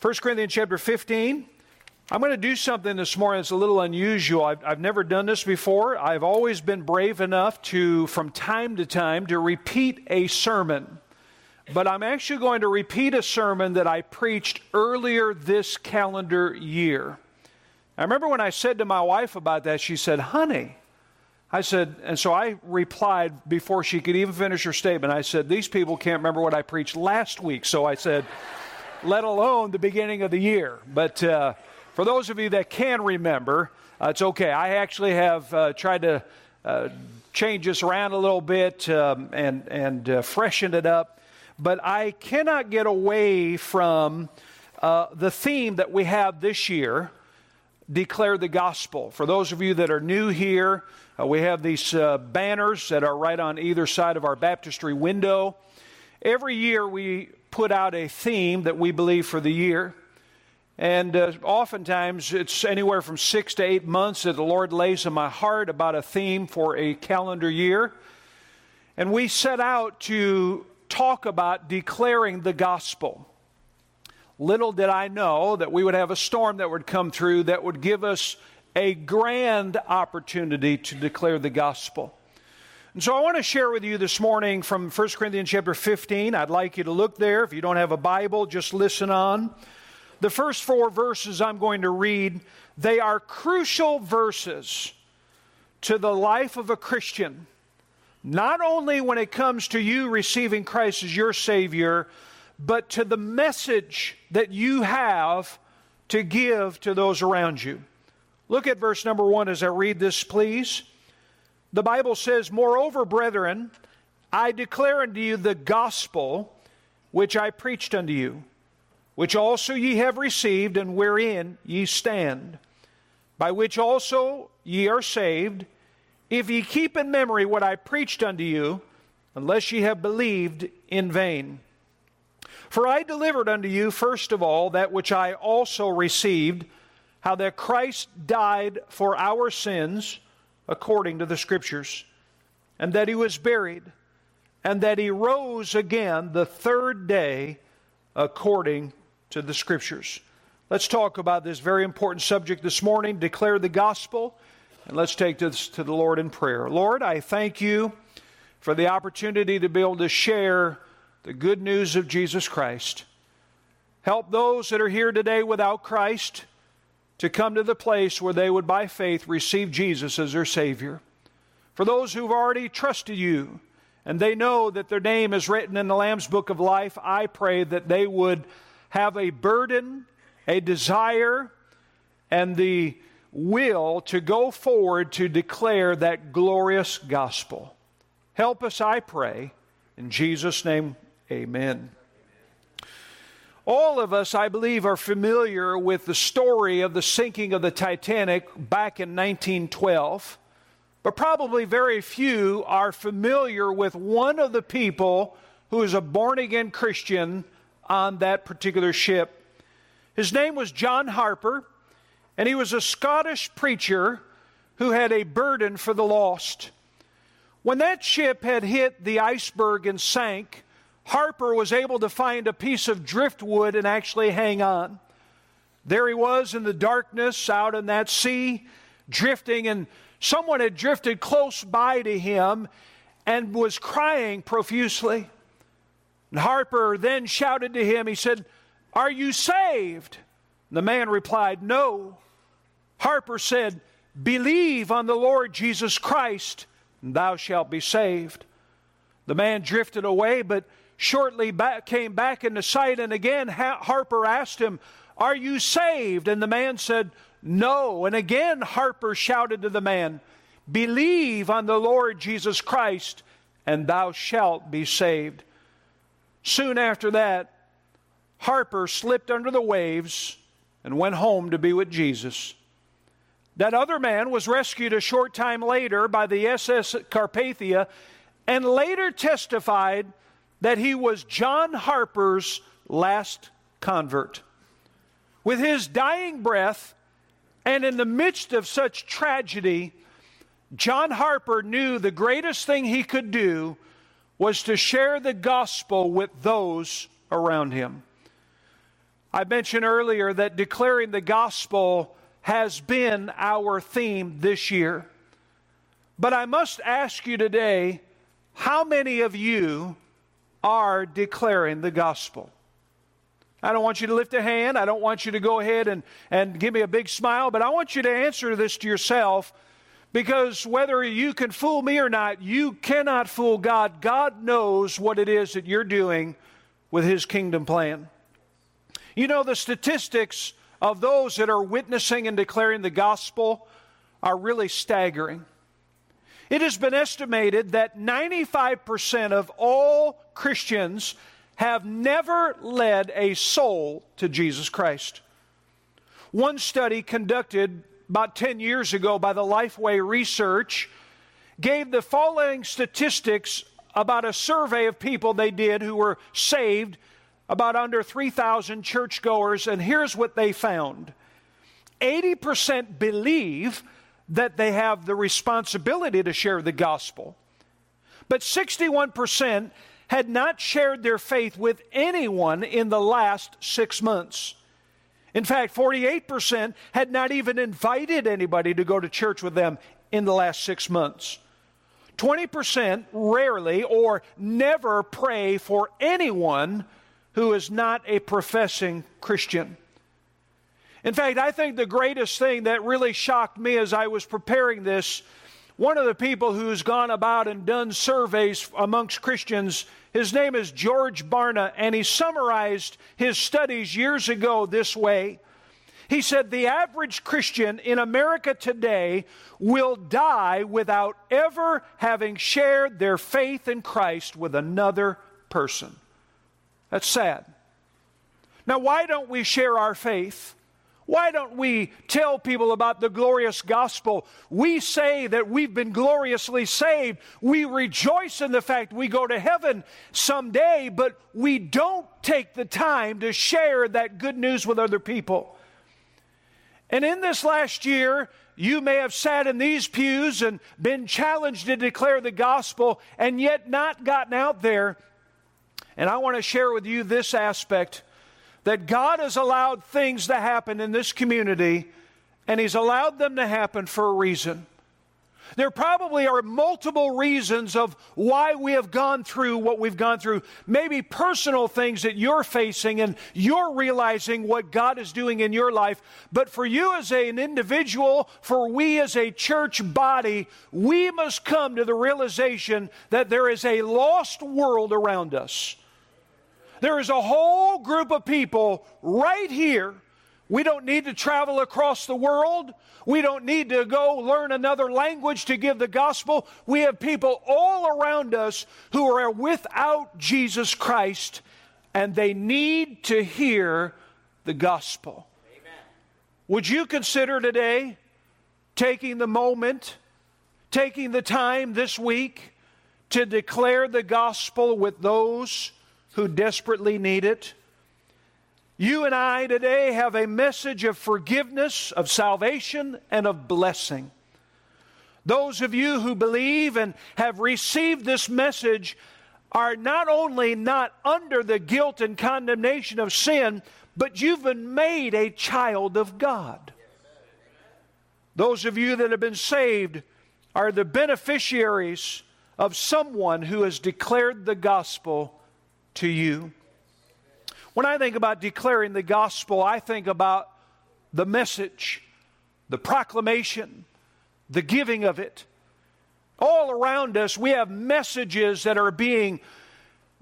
1 Corinthians chapter 15. I'm going to do something this morning that's a little unusual. I've, I've, never done this before. I've always been brave enough to, from time to time, to repeat a sermon. But I'm actually going to repeat a sermon that I preached earlier this calendar year. I remember when I said to my wife about that, she said, Honey, I said, and so I replied before she could even finish her statement. I said, These people can't remember what I preached last week. So I said, let alone the beginning of the year. But uh, for those of you that can remember, uh, it's okay. I actually have uh, tried to uh, change this around a little bit um, and, and uh, freshen it up. But I cannot get away from uh, the theme that we have this year declare the gospel. For those of you that are new here, we have these banners that are right on either side of our baptistry window. Every year we put out a theme that we believe for the year. And uh, oftentimes it's anywhere from six to eight months that the Lord lays in my heart about a theme for a calendar year. And we set out to talk about declaring the gospel. Little did I know that we would have a storm that would come through that would give us a grand opportunity to declare the gospel. And so I want to share with you this morning from 1 Corinthians chapter 15. I'd like you to look there. If you don't have a Bible, just listen on. The first four verses I'm going to read, they are crucial verses to the life of a Christian. Not only when it comes to you receiving Christ as your Savior, but to the message that you have to give to those around you. Look at verse number one as I read this, please. The Bible says, Moreover, brethren, I declare unto you the gospel which I preached unto you, which also ye have received, and wherein ye stand, by which also ye are saved, if ye keep in memory what I preached unto you, unless ye have believed in vain. For I delivered unto you, first of all, that which I also received, how that Christ died for our sins according to the Scriptures, and that he was buried, and that he rose again the third day according to the Scriptures. Let's talk about this very important subject this morning declare the gospel, and let's take this to the Lord in prayer. Lord, I thank you for the opportunity to be able to share the good news of Jesus Christ. Help those that are here today without Christ to come to the place where they would, by faith, receive Jesus as their Savior. For those who've already trusted you and they know that their name is written in the Lamb's Book of Life, I pray that they would have a burden, a desire, and the will to go forward to declare that glorious gospel. Help us, I pray. In Jesus' name, amen. All of us, I believe, are familiar with the story of the sinking of the Titanic back in 1912, but probably very few are familiar with one of the people who is a born again Christian on that particular ship. His name was John Harper, and he was a Scottish preacher who had a burden for the lost. When that ship had hit the iceberg and sank, Harper was able to find a piece of driftwood and actually hang on. There he was in the darkness out in that sea, drifting, and someone had drifted close by to him and was crying profusely. And Harper then shouted to him, he said, Are you saved? And the man replied, No. Harper said, Believe on the Lord Jesus Christ, and thou shalt be saved. The man drifted away, but shortly back, came back into sight. And again, Harper asked him, Are you saved? And the man said, No. And again, Harper shouted to the man, Believe on the Lord Jesus Christ, and thou shalt be saved. Soon after that, Harper slipped under the waves and went home to be with Jesus. That other man was rescued a short time later by the SS Carpathia and later testified that he was John Harper's last convert. With his dying breath, and in the midst of such tragedy, John Harper knew the greatest thing he could do was to share the gospel with those around him. I mentioned earlier that declaring the gospel has been our theme this year. But I must ask you today how many of you are declaring the gospel? I don't want you to lift a hand. I don't want you to go ahead and, and give me a big smile, but I want you to answer this to yourself because whether you can fool me or not, you cannot fool God. God knows what it is that you're doing with His kingdom plan. You know, the statistics of those that are witnessing and declaring the gospel are really staggering. It has been estimated that 95% of all Christians have never led a soul to Jesus Christ. One study conducted about 10 years ago by the Lifeway Research gave the following statistics about a survey of people they did who were saved, about under 3,000 churchgoers, and here's what they found 80% believe that they have the responsibility to share the gospel, but 61% had not shared their faith with anyone in the last six months. In fact, 48% had not even invited anybody to go to church with them in the last six months. 20% rarely or never pray for anyone who is not a professing Christian. In fact, I think the greatest thing that really shocked me as I was preparing this, one of the people who's gone about and done surveys amongst Christians his name is George Barna, and he summarized his studies years ago this way. He said, The average Christian in America today will die without ever having shared their faith in Christ with another person. That's sad. Now, why don't we share our faith? Why don't we tell people about the glorious gospel? We say that we've been gloriously saved. We rejoice in the fact we go to heaven someday, but we don't take the time to share that good news with other people. And in this last year, you may have sat in these pews and been challenged to declare the gospel and yet not gotten out there. And I want to share with you this aspect that God has allowed things to happen in this community, and He's allowed them to happen for a reason. There probably are multiple reasons of why we have gone through what we've gone through. Maybe personal things that you're facing and you're realizing what God is doing in your life. But for you as a, an individual, for we as a church body, we must come to the realization that there is a lost world around us. There is a whole group of people right here. We don't need to travel across the world. We don't need to go learn another language to give the gospel. We have people all around us who are without Jesus Christ and they need to hear the gospel. Amen. Would you consider today taking the moment, taking the time this week to declare the gospel with those who desperately need it. You and I today have a message of forgiveness, of salvation, and of blessing. Those of you who believe and have received this message are not only not under the guilt and condemnation of sin, but you've been made a child of God. Those of you that have been saved are the beneficiaries of someone who has declared the gospel to you. When I think about declaring the gospel, I think about the message, the proclamation, the giving of it. All around us, we have messages that are being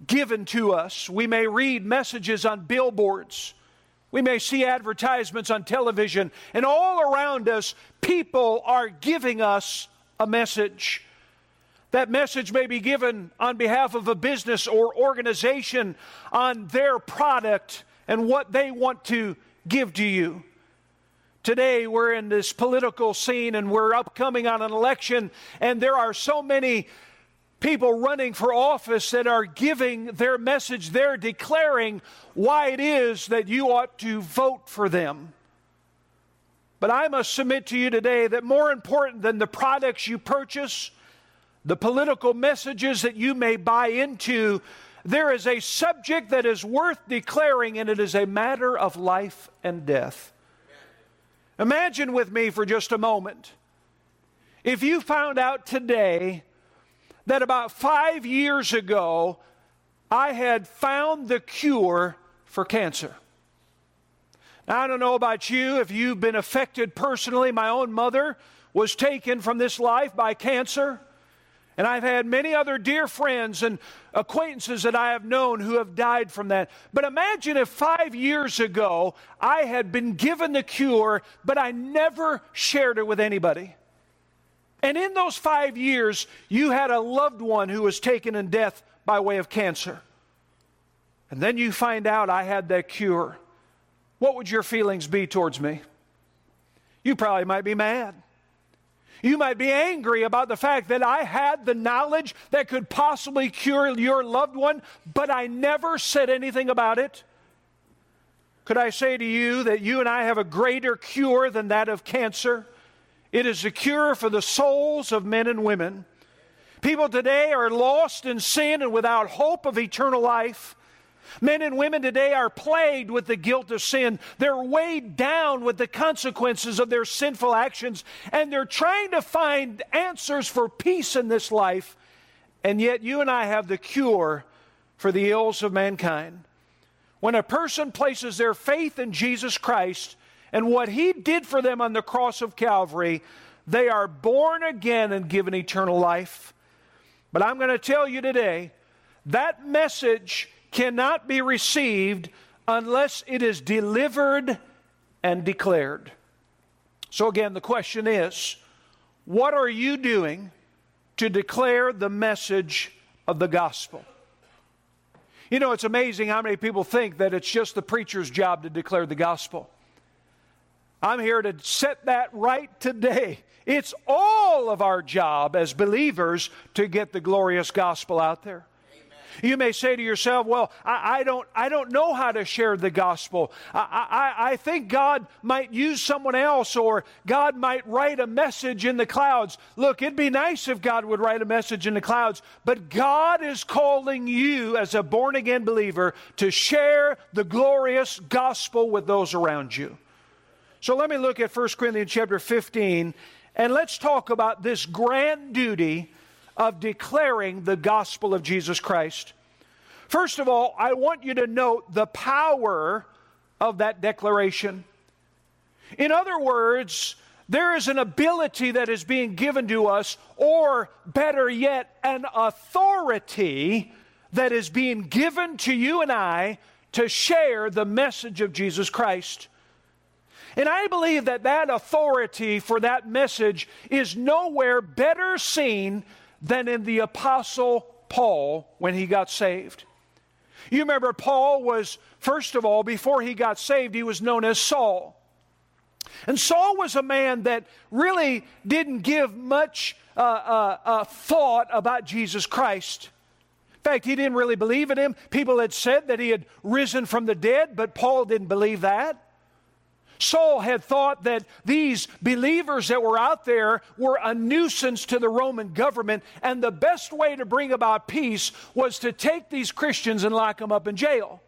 given to us. We may read messages on billboards. We may see advertisements on television. And all around us, people are giving us a message. That message may be given on behalf of a business or organization on their product and what they want to give to you. Today, we're in this political scene and we're upcoming on an election, and there are so many people running for office that are giving their message. They're declaring why it is that you ought to vote for them. But I must submit to you today that more important than the products you purchase, the political messages that you may buy into, there is a subject that is worth declaring, and it is a matter of life and death. Imagine with me for just a moment if you found out today that about five years ago I had found the cure for cancer. Now, I don't know about you if you've been affected personally. My own mother was taken from this life by cancer. And I've had many other dear friends and acquaintances that I have known who have died from that. But imagine if five years ago I had been given the cure, but I never shared it with anybody. And in those five years, you had a loved one who was taken in death by way of cancer. And then you find out I had that cure. What would your feelings be towards me? You probably might be mad. You might be angry about the fact that I had the knowledge that could possibly cure your loved one, but I never said anything about it. Could I say to you that you and I have a greater cure than that of cancer? It is a cure for the souls of men and women. People today are lost in sin and without hope of eternal life. Men and women today are plagued with the guilt of sin. They're weighed down with the consequences of their sinful actions, and they're trying to find answers for peace in this life. And yet, you and I have the cure for the ills of mankind. When a person places their faith in Jesus Christ, and what he did for them on the cross of Calvary, they are born again and given eternal life. But I'm going to tell you today that message cannot be received unless it is delivered and declared. So, again, the question is what are you doing to declare the message of the gospel? You know, it's amazing how many people think that it's just the preacher's job to declare the gospel. I'm here to set that right today. It's all of our job as believers to get the glorious gospel out there. You may say to yourself, Well, I, I, don't, I don't know how to share the gospel. I, I, I think God might use someone else, or God might write a message in the clouds. Look, it'd be nice if God would write a message in the clouds, but God is calling you as a born again believer to share the glorious gospel with those around you. So let me look at 1 Corinthians chapter 15 and let's talk about this grand duty of declaring the gospel of Jesus Christ. First of all, I want you to note the power of that declaration. In other words, there is an ability that is being given to us, or better yet, an authority that is being given to you and I to share the message of Jesus Christ. And I believe that that authority for that message is nowhere better seen than in the Apostle Paul when he got saved. You remember, Paul was, first of all, before he got saved, he was known as Saul. And Saul was a man that really didn't give much uh, uh, uh, thought about Jesus Christ. In fact, he didn't really believe in him. People had said that he had risen from the dead, but Paul didn't believe that. Saul had thought that these believers that were out there were a nuisance to the Roman government, and the best way to bring about peace was to take these Christians and lock them up in jail.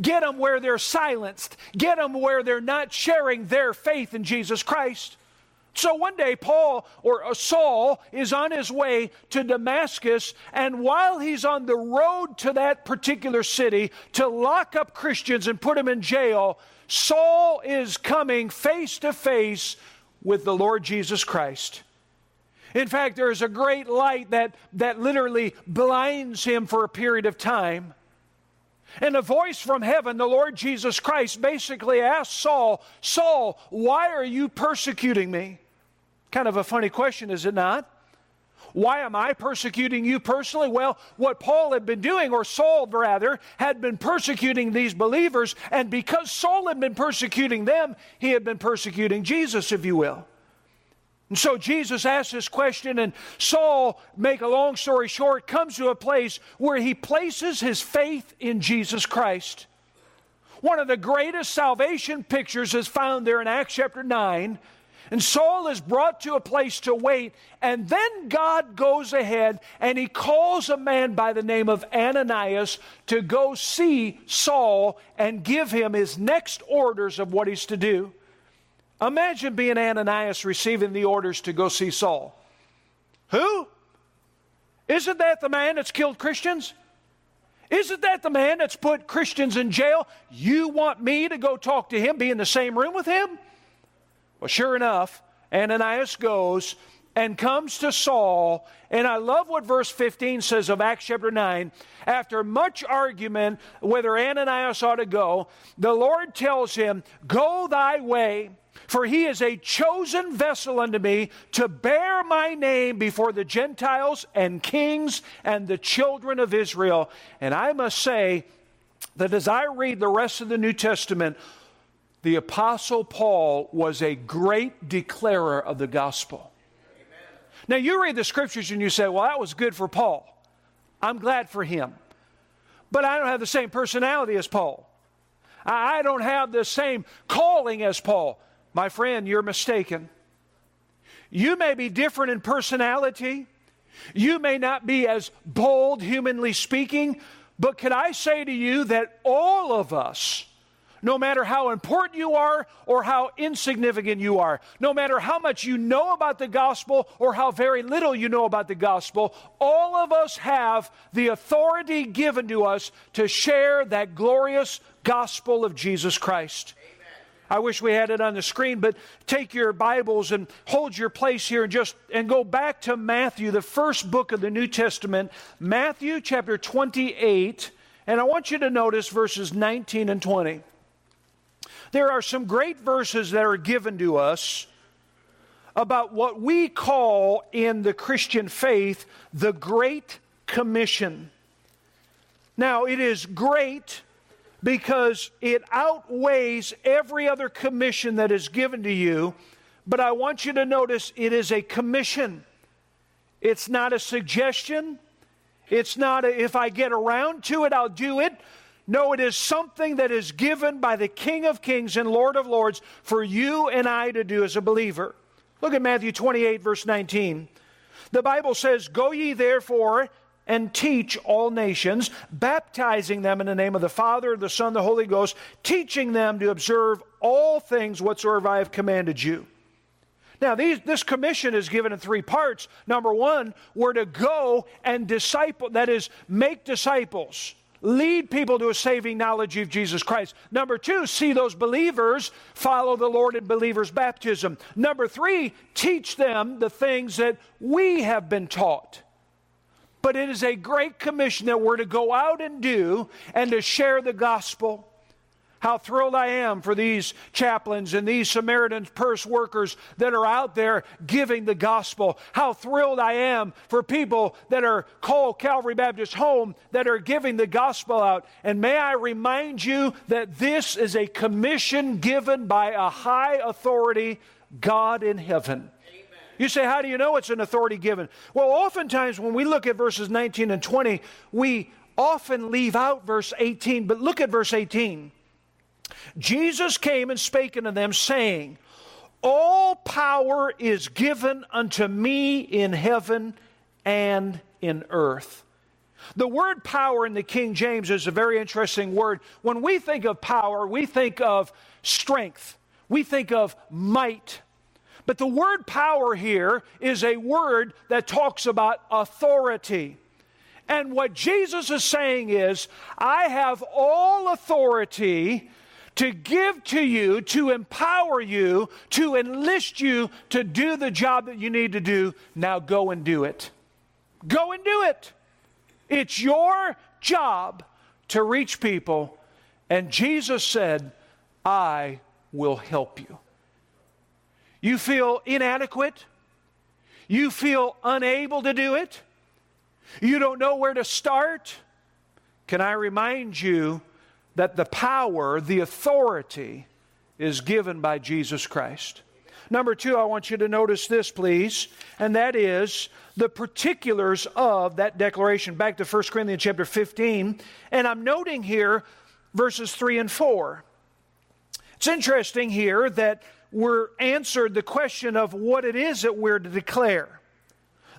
Get them where they're silenced, get them where they're not sharing their faith in Jesus Christ. So one day, Paul or uh, Saul is on his way to Damascus, and while he's on the road to that particular city to lock up Christians and put them in jail, Saul is coming face to face with the Lord Jesus Christ. In fact, there is a great light that, that literally blinds him for a period of time. And a voice from heaven, the Lord Jesus Christ, basically asks Saul, Saul, why are you persecuting me? Kind of a funny question, is it not? Why am I persecuting you personally? Well, what Paul had been doing, or Saul rather, had been persecuting these believers, and because Saul had been persecuting them, he had been persecuting Jesus, if you will. And so Jesus asks this question, and Saul, make a long story short, comes to a place where he places his faith in Jesus Christ. One of the greatest salvation pictures is found there in Acts chapter 9 And Saul is brought to a place to wait, and then God goes ahead and he calls a man by the name of Ananias to go see Saul and give him his next orders of what he's to do. Imagine being Ananias receiving the orders to go see Saul. Who? Isn't that the man that's killed Christians? Isn't that the man that's put Christians in jail? You want me to go talk to him, be in the same room with him? Well, sure enough, Ananias goes and comes to Saul. And I love what verse 15 says of Acts chapter 9. After much argument whether Ananias ought to go, the Lord tells him, Go thy way. For he is a chosen vessel unto me to bear my name before the Gentiles and kings and the children of Israel. And I must say that as I read the rest of the New Testament, the Apostle Paul was a great declarer of the gospel. Now, you read the scriptures and you say, well, that was good for Paul. I'm glad for him. But I don't have the same personality as Paul. I don't have the same calling as Paul. My friend, you're mistaken. You may be different in personality. You may not be as bold, humanly speaking. But can I say to you that all of us, no matter how important you are or how insignificant you are, no matter how much you know about the gospel or how very little you know about the gospel, all of us have the authority given to us to share that glorious gospel of Jesus Christ. I wish we had it on the screen, but take your Bibles and hold your place here and just and go back to Matthew, the first book of the New Testament, Matthew chapter 28, and I want you to notice verses 19 and 20. There are some great verses that are given to us about what we call in the Christian faith the Great Commission. Now, it is great because it outweighs every other commission that is given to you, but I want you to notice it is a commission. It's not a suggestion. It's not a, if I get around to it, I'll do it. No, it is something that is given by the King of Kings and Lord of Lords for you and I to do as a believer. Look at Matthew 28, verse 19. The Bible says, Go ye therefore and teach all nations, baptizing them in the name of the Father, the Son, the Holy Ghost, teaching them to observe all things whatsoever I have commanded you. Now, these, this commission is given in three parts. Number one, we're to go and disciple, that is, make disciples lead people to a saving knowledge of Jesus Christ. Number two, see those believers follow the Lord in believers' baptism. Number three, teach them the things that we have been taught. But it is a great commission that we're to go out and do and to share the gospel. How thrilled I am for these chaplains and these Samaritan purse workers that are out there giving the gospel. How thrilled I am for people that are called Calvary Baptist Home that are giving the gospel out. And may I remind you that this is a commission given by a high authority, God in heaven. You say, How do you know it's an authority given? Well, oftentimes when we look at verses 19 and 20, we often leave out verse 18, but look at verse 18. Jesus came and spake unto them, saying, All power is given unto me in heaven and in earth. The word power in the King James is a very interesting word. When we think of power, we think of strength, we think of might. But the word power here is a word that talks about authority. And what Jesus is saying is, I have all authority to give to you, to empower you, to enlist you to do the job that you need to do. Now go and do it. Go and do it. It's your job to reach people. And Jesus said, I will help you. You feel inadequate? You feel unable to do it? You don't know where to start? Can I remind you that the power, the authority, is given by Jesus Christ. Number two, I want you to notice this, please, and that is the particulars of that declaration. Back to 1 Corinthians chapter 15, and I'm noting here verses 3 and 4. It's interesting here that we're answered the question of what it is that we're to declare.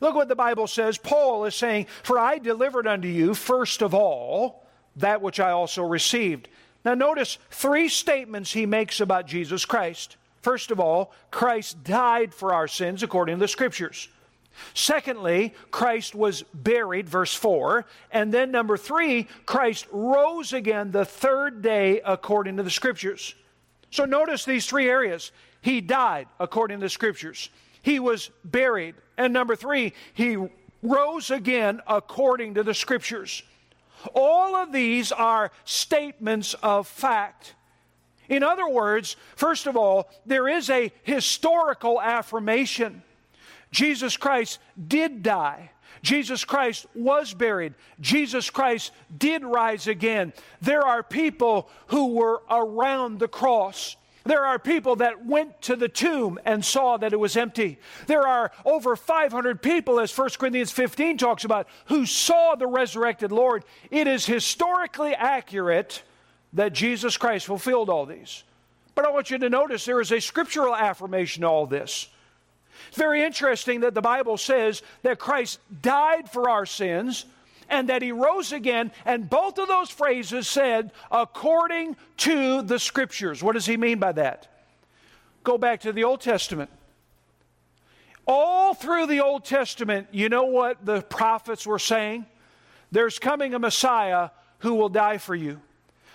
Look what the Bible says. Paul is saying, For I delivered unto you, first of all, that which I also received. Now, notice three statements he makes about Jesus Christ. First of all, Christ died for our sins according to the Scriptures. Secondly, Christ was buried, verse 4. And then number three, Christ rose again the third day according to the Scriptures. So notice these three areas. He died according to the Scriptures, he was buried. And number three, he rose again according to the Scriptures. All of these are statements of fact. In other words, first of all, there is a historical affirmation. Jesus Christ did die. Jesus Christ was buried. Jesus Christ did rise again. There are people who were around the cross. There are people that went to the tomb and saw that it was empty. There are over 500 people, as 1 Corinthians 15 talks about, who saw the resurrected Lord. It is historically accurate that Jesus Christ fulfilled all these. But I want you to notice there is a scriptural affirmation to all this. It's very interesting that the Bible says that Christ died for our sins and that he rose again, and both of those phrases said, according to the scriptures. What does he mean by that? Go back to the Old Testament. All through the Old Testament, you know what the prophets were saying? There's coming a Messiah who will die for you.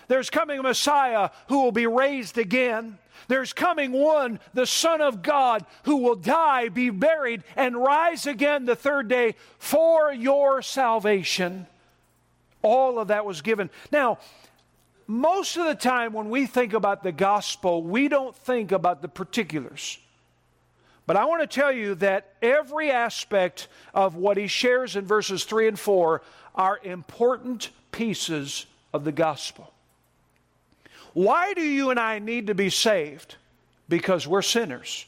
There's coming a Messiah who will be raised again. There's coming one, the Son of God, who will die, be buried, and rise again the third day for your salvation. All of that was given. Now, most of the time when we think about the gospel, we don't think about the particulars. But I want to tell you that every aspect of what he shares in verses 3 and 4 are important pieces of the gospel. Why do you and I need to be saved? Because we're sinners.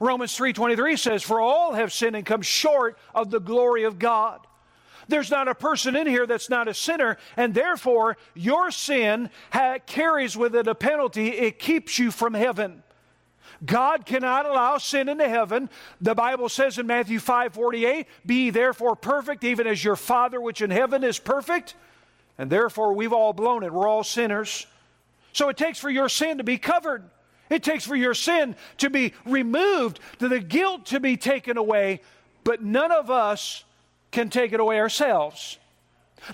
Romans 3:23 says for all have sinned and come short of the glory of God. There's not a person in here that's not a sinner, and therefore your sin ha- carries with it a penalty. It keeps you from heaven. God cannot allow sin into heaven. The Bible says in Matthew 5 48, Be therefore perfect, even as your Father which in heaven is perfect. And therefore, we've all blown it. We're all sinners. So it takes for your sin to be covered. It takes for your sin to be removed, to the guilt to be taken away, but none of us can take it away ourselves.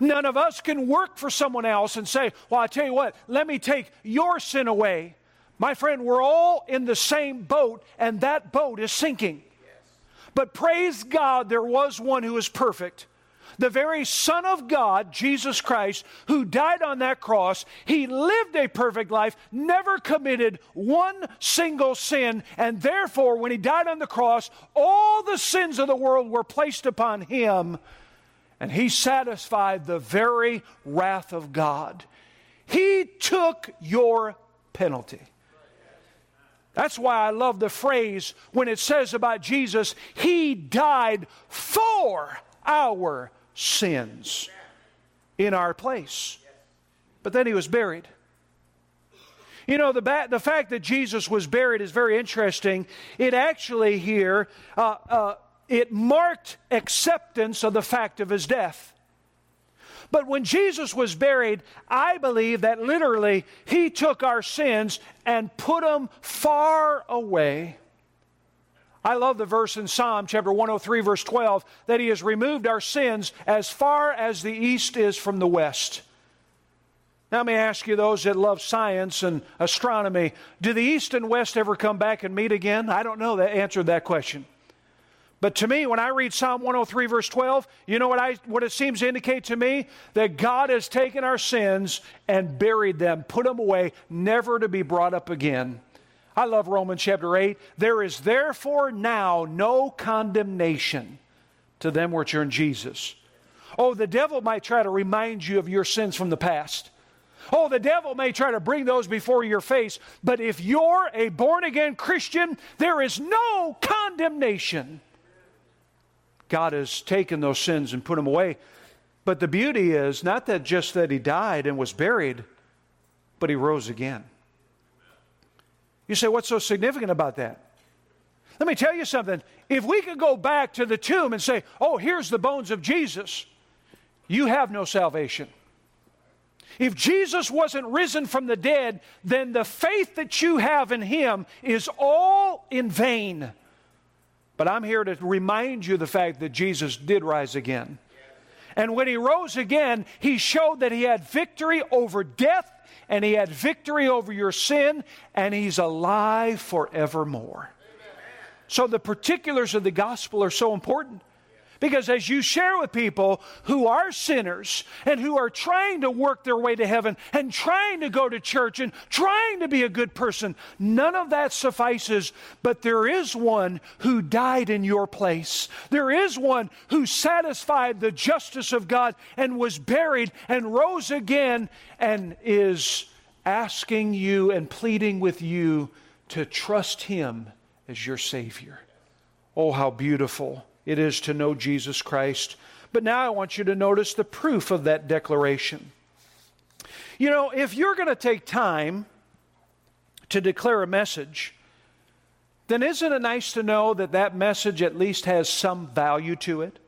None of us can work for someone else and say, Well, I tell you what, let me take your sin away. My friend, we're all in the same boat, and that boat is sinking. But praise God, there was one who was perfect the very Son of God, Jesus Christ, who died on that cross, he lived a perfect life, never committed one single sin, and therefore, when he died on the cross, all the sins of the world were placed upon him, and he satisfied the very wrath of God. He took your penalty. That's why I love the phrase when it says about Jesus, He died for our sins in our place. But then he was buried. You know, the, ba- the fact that Jesus was buried is very interesting. It actually here, uh, uh, it marked acceptance of the fact of his death. But when Jesus was buried, I believe that literally he took our sins and put them far away I love the verse in Psalm chapter 103, verse 12, that He has removed our sins as far as the east is from the west. Now, let me ask you, those that love science and astronomy, do the east and west ever come back and meet again? I don't know the answer to that question. But to me, when I read Psalm 103, verse 12, you know what, I, what it seems to indicate to me? That God has taken our sins and buried them, put them away, never to be brought up again. I love Romans chapter 8. There is therefore now no condemnation to them which are in Jesus. Oh, the devil might try to remind you of your sins from the past. Oh, the devil may try to bring those before your face, but if you're a born again Christian, there is no condemnation. God has taken those sins and put them away. But the beauty is not that just that he died and was buried, but he rose again. You say, what's so significant about that? Let me tell you something. If we could go back to the tomb and say, oh, here's the bones of Jesus, you have no salvation. If Jesus wasn't risen from the dead, then the faith that you have in him is all in vain. But I'm here to remind you the fact that Jesus did rise again. And when he rose again, he showed that he had victory over death and he had victory over your sin, and he's alive forevermore. So the particulars of the gospel are so important. Because as you share with people who are sinners and who are trying to work their way to heaven and trying to go to church and trying to be a good person, none of that suffices. But there is one who died in your place. There is one who satisfied the justice of God and was buried and rose again and is asking you and pleading with you to trust him as your Savior. Oh, how beautiful it is to know Jesus Christ. But now I want you to notice the proof of that declaration. You know, if you're going to take time to declare a message, then isn't it nice to know that that message at least has some value to it?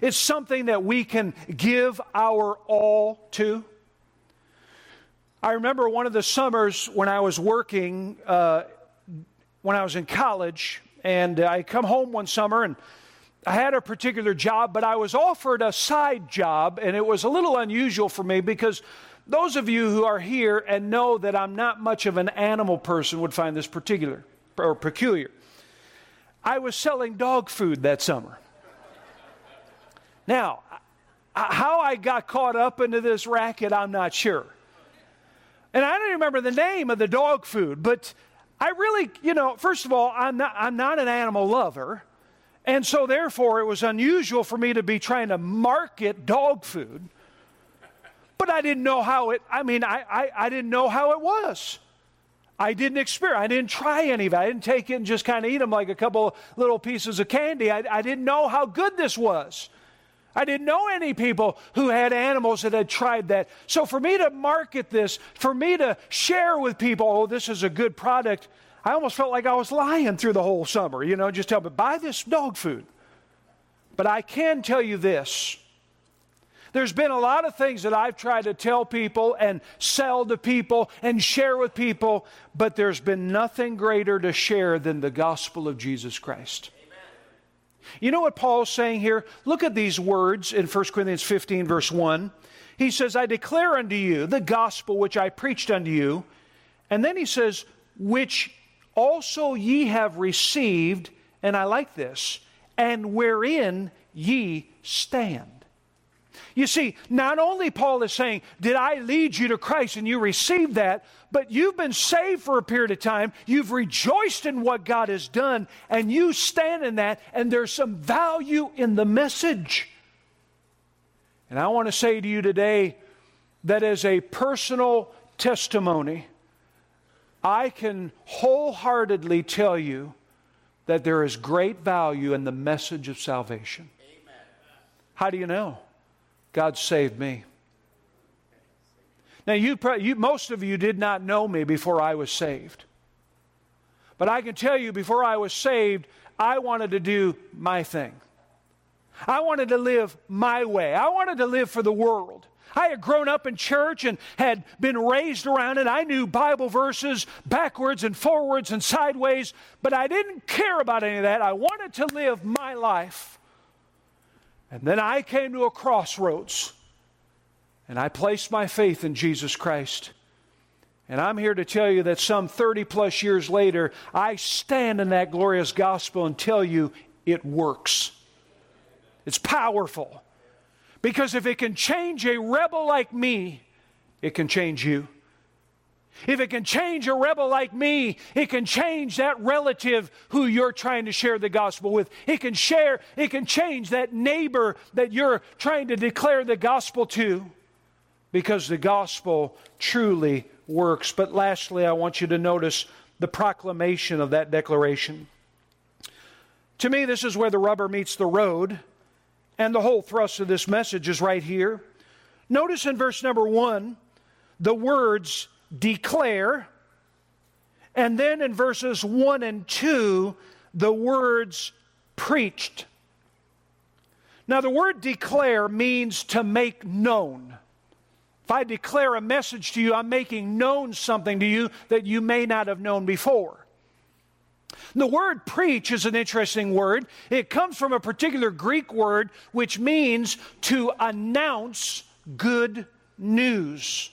It's something that we can give our all to. I remember one of the summers when I was working, uh, when I was in college, and I come home one summer and I had a particular job, but I was offered a side job, and it was a little unusual for me because those of you who are here and know that I'm not much of an animal person would find this particular or peculiar. I was selling dog food that summer. Now, how I got caught up into this racket, I'm not sure. And I don't remember the name of the dog food, but I really, you know, first of all, I'm not, I'm not an animal lover. And so, therefore, it was unusual for me to be trying to market dog food. But I didn't know how it, I mean, I, I, I didn't know how it was. I didn't experience, I didn't try any of it. I didn't take it and just kind of eat them like a couple little pieces of candy. I, I didn't know how good this was. I didn't know any people who had animals that had tried that. So for me to market this, for me to share with people, oh, this is a good product, I almost felt like I was lying through the whole summer, you know, just tell me, buy this dog food. But I can tell you this. There's been a lot of things that I've tried to tell people and sell to people and share with people, but there's been nothing greater to share than the gospel of Jesus Christ. You know what Paul's saying here? Look at these words in 1 Corinthians 15, verse 1. He says, I declare unto you the gospel which I preached unto you. And then he says, which also ye have received, and I like this, and wherein ye stand. You see, not only Paul is saying, Did I lead you to Christ and you received that, but you've been saved for a period of time. You've rejoiced in what God has done, and you stand in that, and there's some value in the message. And I want to say to you today that as a personal testimony, I can wholeheartedly tell you that there is great value in the message of salvation. Amen. How do you know? God saved me. Now, you, you, most of you did not know me before I was saved. But I can tell you, before I was saved, I wanted to do my thing. I wanted to live my way. I wanted to live for the world. I had grown up in church and had been raised around it. I knew Bible verses backwards and forwards and sideways, but I didn't care about any of that. I wanted to live my life. And then I came to a crossroads and I placed my faith in Jesus Christ. And I'm here to tell you that some 30 plus years later, I stand in that glorious gospel and tell you it works. It's powerful. Because if it can change a rebel like me, it can change you. If it can change a rebel like me, it can change that relative who you're trying to share the gospel with. It can share, it can change that neighbor that you're trying to declare the gospel to because the gospel truly works. But lastly, I want you to notice the proclamation of that declaration. To me, this is where the rubber meets the road, and the whole thrust of this message is right here. Notice in verse number one the words declare And then in verses 1 and 2, the words preached. Now, the word declare means to make known. If I declare a message to you, I'm making known something to you that you may not have known before. The word preach is an interesting word. It comes from a particular Greek word which means to announce good news.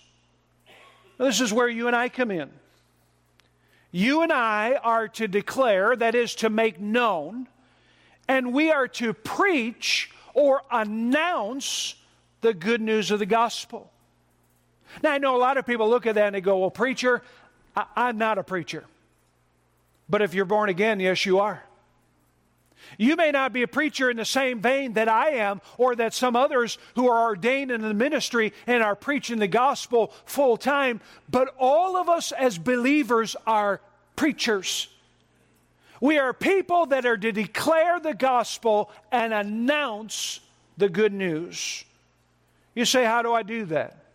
This is where you and I come in. You and I are to declare, that is, to make known, and we are to preach or announce the good news of the gospel. Now, I know a lot of people look at that and they go, Well, preacher, I- am not a preacher. But if you're born again, yes, you are. You may not be a preacher in the same vein that I am, or that some others who are ordained in the ministry and are preaching the gospel full time, but all of us as believers are preachers. We are people that are to declare the gospel and announce the good news. You say, How do I do that?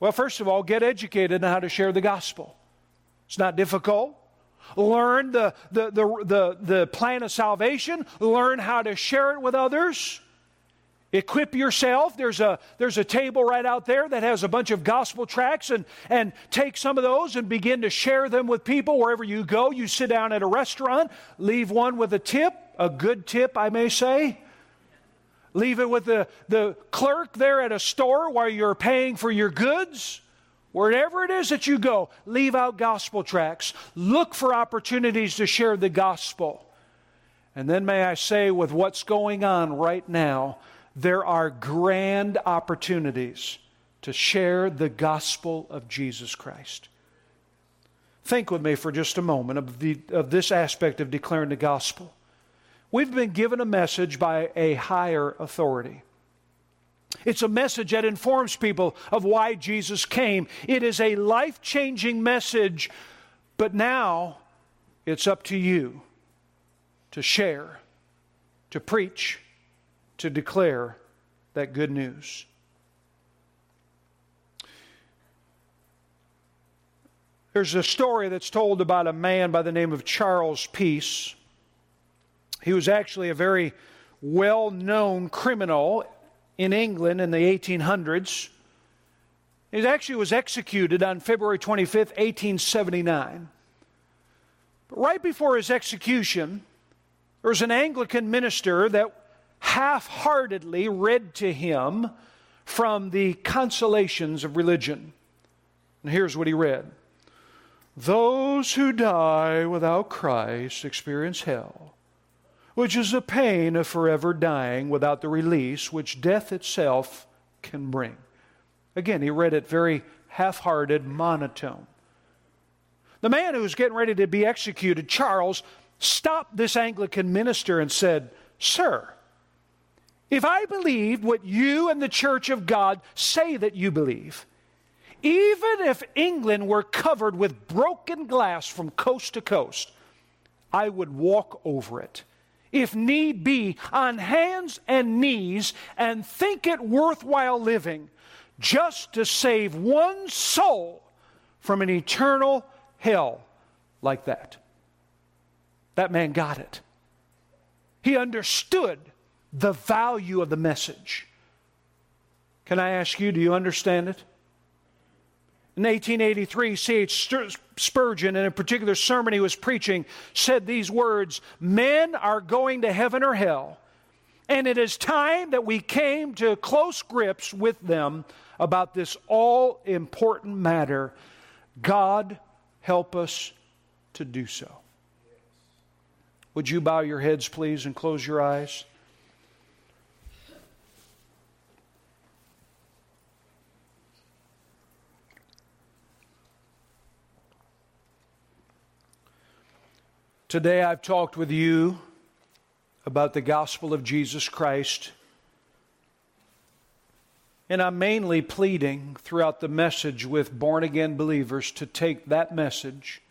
Well, first of all, get educated on how to share the gospel. It's not difficult. Learn the, the, the, the, the plan of salvation, learn how to share it with others. Equip yourself. There's a, there's a table right out there that has a bunch of gospel tracts, and, and take some of those and begin to share them with people wherever you go. You sit down at a restaurant, leave one with a tip, a good tip, I may say. Leave it with the, the clerk there at a store while you're paying for your goods. Wherever it is that you go, leave out gospel tracts. Look for opportunities to share the gospel. And then, may I say, with what's going on right now, there are grand opportunities to share the gospel of Jesus Christ. Think with me for just a moment of, the, of this aspect of declaring the gospel. We've been given a message by a higher authority. It's a message that informs people of why Jesus came. It is a life changing message, but now it's up to you to share, to preach, to declare that good news. There's a story that's told about a man by the name of Charles Peace. He was actually a very well known criminal in England in the 1800s. He actually was executed on February 25th, 1879. But right before his execution, there was an Anglican minister that half heartedly read to him from the consolations of religion. And here's what he read Those who die without Christ experience hell, which is the pain of forever dying without the release which death itself can bring. Again, he read it very half hearted, monotone. The man who was getting ready to be executed, Charles, stopped this Anglican minister and said, Sir, if I believed what you and the church of God say that you believe, even if England were covered with broken glass from coast to coast, I would walk over it, if need be, on hands and knees and think it worthwhile living just to save one soul from an eternal hell like that. That man got it. He understood the value of the message. Can I ask you, do you understand it? In 1883, C.H. Spurgeon, in a particular sermon he was preaching, said these words Men are going to heaven or hell, and it is time that we came to close grips with them about this all important matter. God help us to do so. Would you bow your heads, please, and close your eyes? Today I've talked with you about the gospel of Jesus Christ. And I'm mainly pleading throughout the message with born again believers to take that message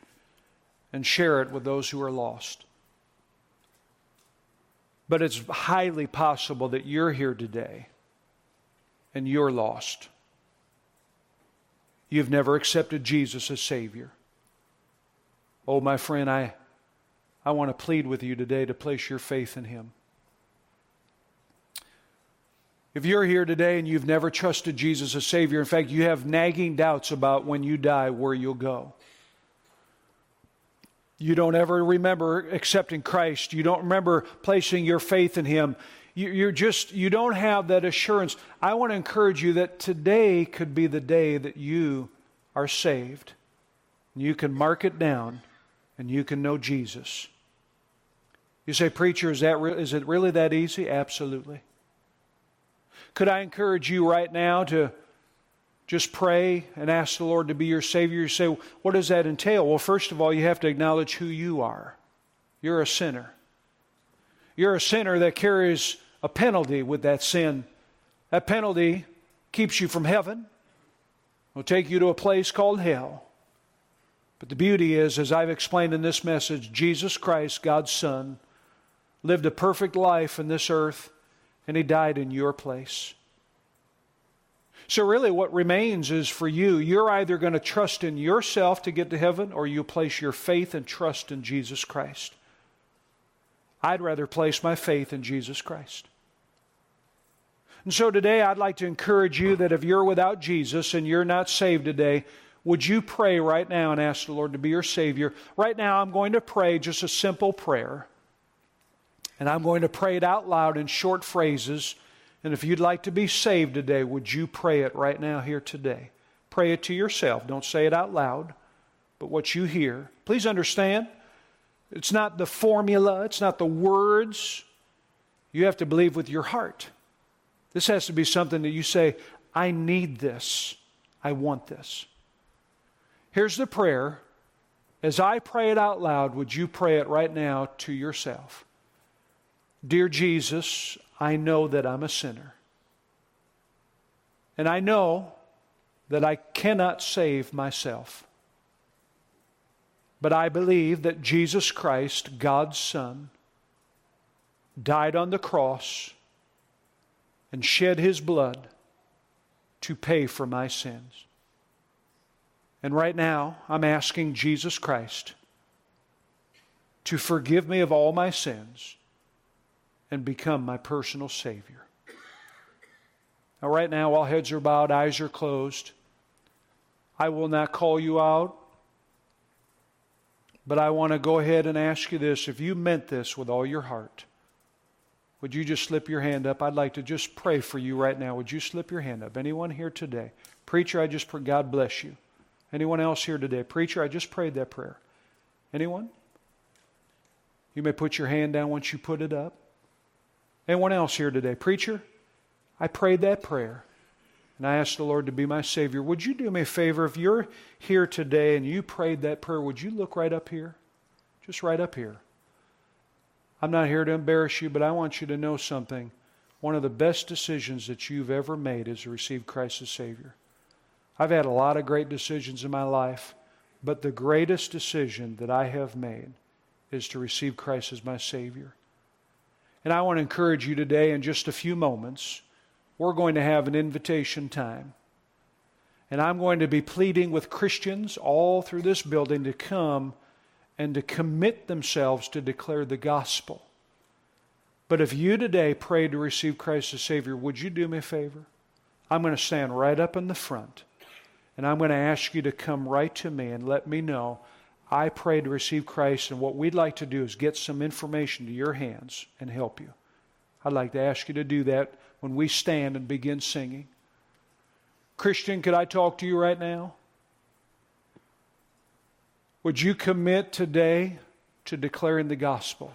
and share it with those who are lost. But it's highly possible that you're here today and you're lost. You've never accepted Jesus as Savior. Oh, my friend, I, I want to plead with you today to place your faith in Him. If you're here today and you've never trusted Jesus as Savior, in fact, you have nagging doubts about when you die where you'll go. You don't ever remember accepting Christ. You don't remember placing your faith in Him. You, are just, you don't have that assurance. I want to encourage you that today could be the day that you are saved. You can mark it down and you can know Jesus. You say, Preacher, is, that re- is it really that easy? Absolutely. Could I encourage you right now to just pray and ask the Lord to be your Savior? You say, What does that entail? Well, first of all, you have to acknowledge who you are. You're a sinner. You're a sinner that carries a penalty with that sin. That penalty keeps you from heaven, will take you to a place called hell. But the beauty is, as I've explained in this message, Jesus Christ, God's Son, lived a perfect life in this earth, and He died in your place. So, really, what remains is for you, you're either going to trust in yourself to get to heaven or you place your faith and trust in Jesus Christ. I'd rather place my faith in Jesus Christ. And so today I'd like to encourage you that if you're without Jesus and you're not saved today, would you pray right now and ask the Lord to be your Savior? Right now I'm going to pray just a simple prayer. And I'm going to pray it out loud in short phrases. And if you'd like to be saved today, would you pray it right now here today? Pray it to yourself. Don't say it out loud, but what you hear. Please understand, it's not the formula, it's not the words. You have to believe with your heart. This has to be something that you say, I need this. I want this. Here's the prayer. As I pray it out loud, would you pray it right now to yourself? Dear Jesus, I know that I'm a sinner. And I know that I cannot save myself. But I believe that Jesus Christ, God's Son, died on the cross and shed his blood to pay for my sins. And right now, I'm asking Jesus Christ to forgive me of all my sins and become my personal Savior. Now, right now, while heads are bowed, eyes are closed, I will not call you out, but I want to go ahead and ask you this. If you meant this with all your heart, would you just slip your hand up? I'd like to just pray for you right now. Would you slip your hand up? Anyone here today? Preacher, I just pray, God bless you. Anyone else here today? Preacher, I just prayed that prayer. Anyone? You may put your hand down once you put it up. Anyone else here today? Preacher, I prayed that prayer and I asked the Lord to be my Savior. Would you do me a favor? If you're here today and you prayed that prayer, would you look right up here? Just right up here. I'm not here to embarrass you, but I want you to know something. One of the best decisions that you've ever made is to receive Christ as Savior. I've had a lot of great decisions in my life, but the greatest decision that I have made is to receive Christ as my Savior. And I want to encourage you today, in just a few moments, we're going to have an invitation time. And I'm going to be pleading with Christians all through this building to come and to commit themselves to declare the gospel. But if you today pray to receive Christ as Savior, would you do me a favor? I'm going to stand right up in the front and I'm going to ask you to come right to me and let me know I pray to receive Christ, and what we'd like to do is get some information to your hands and help you. I'd like to ask you to do that when we stand and begin singing. Christian, could I talk to you right now? Would you commit today to declaring the gospel?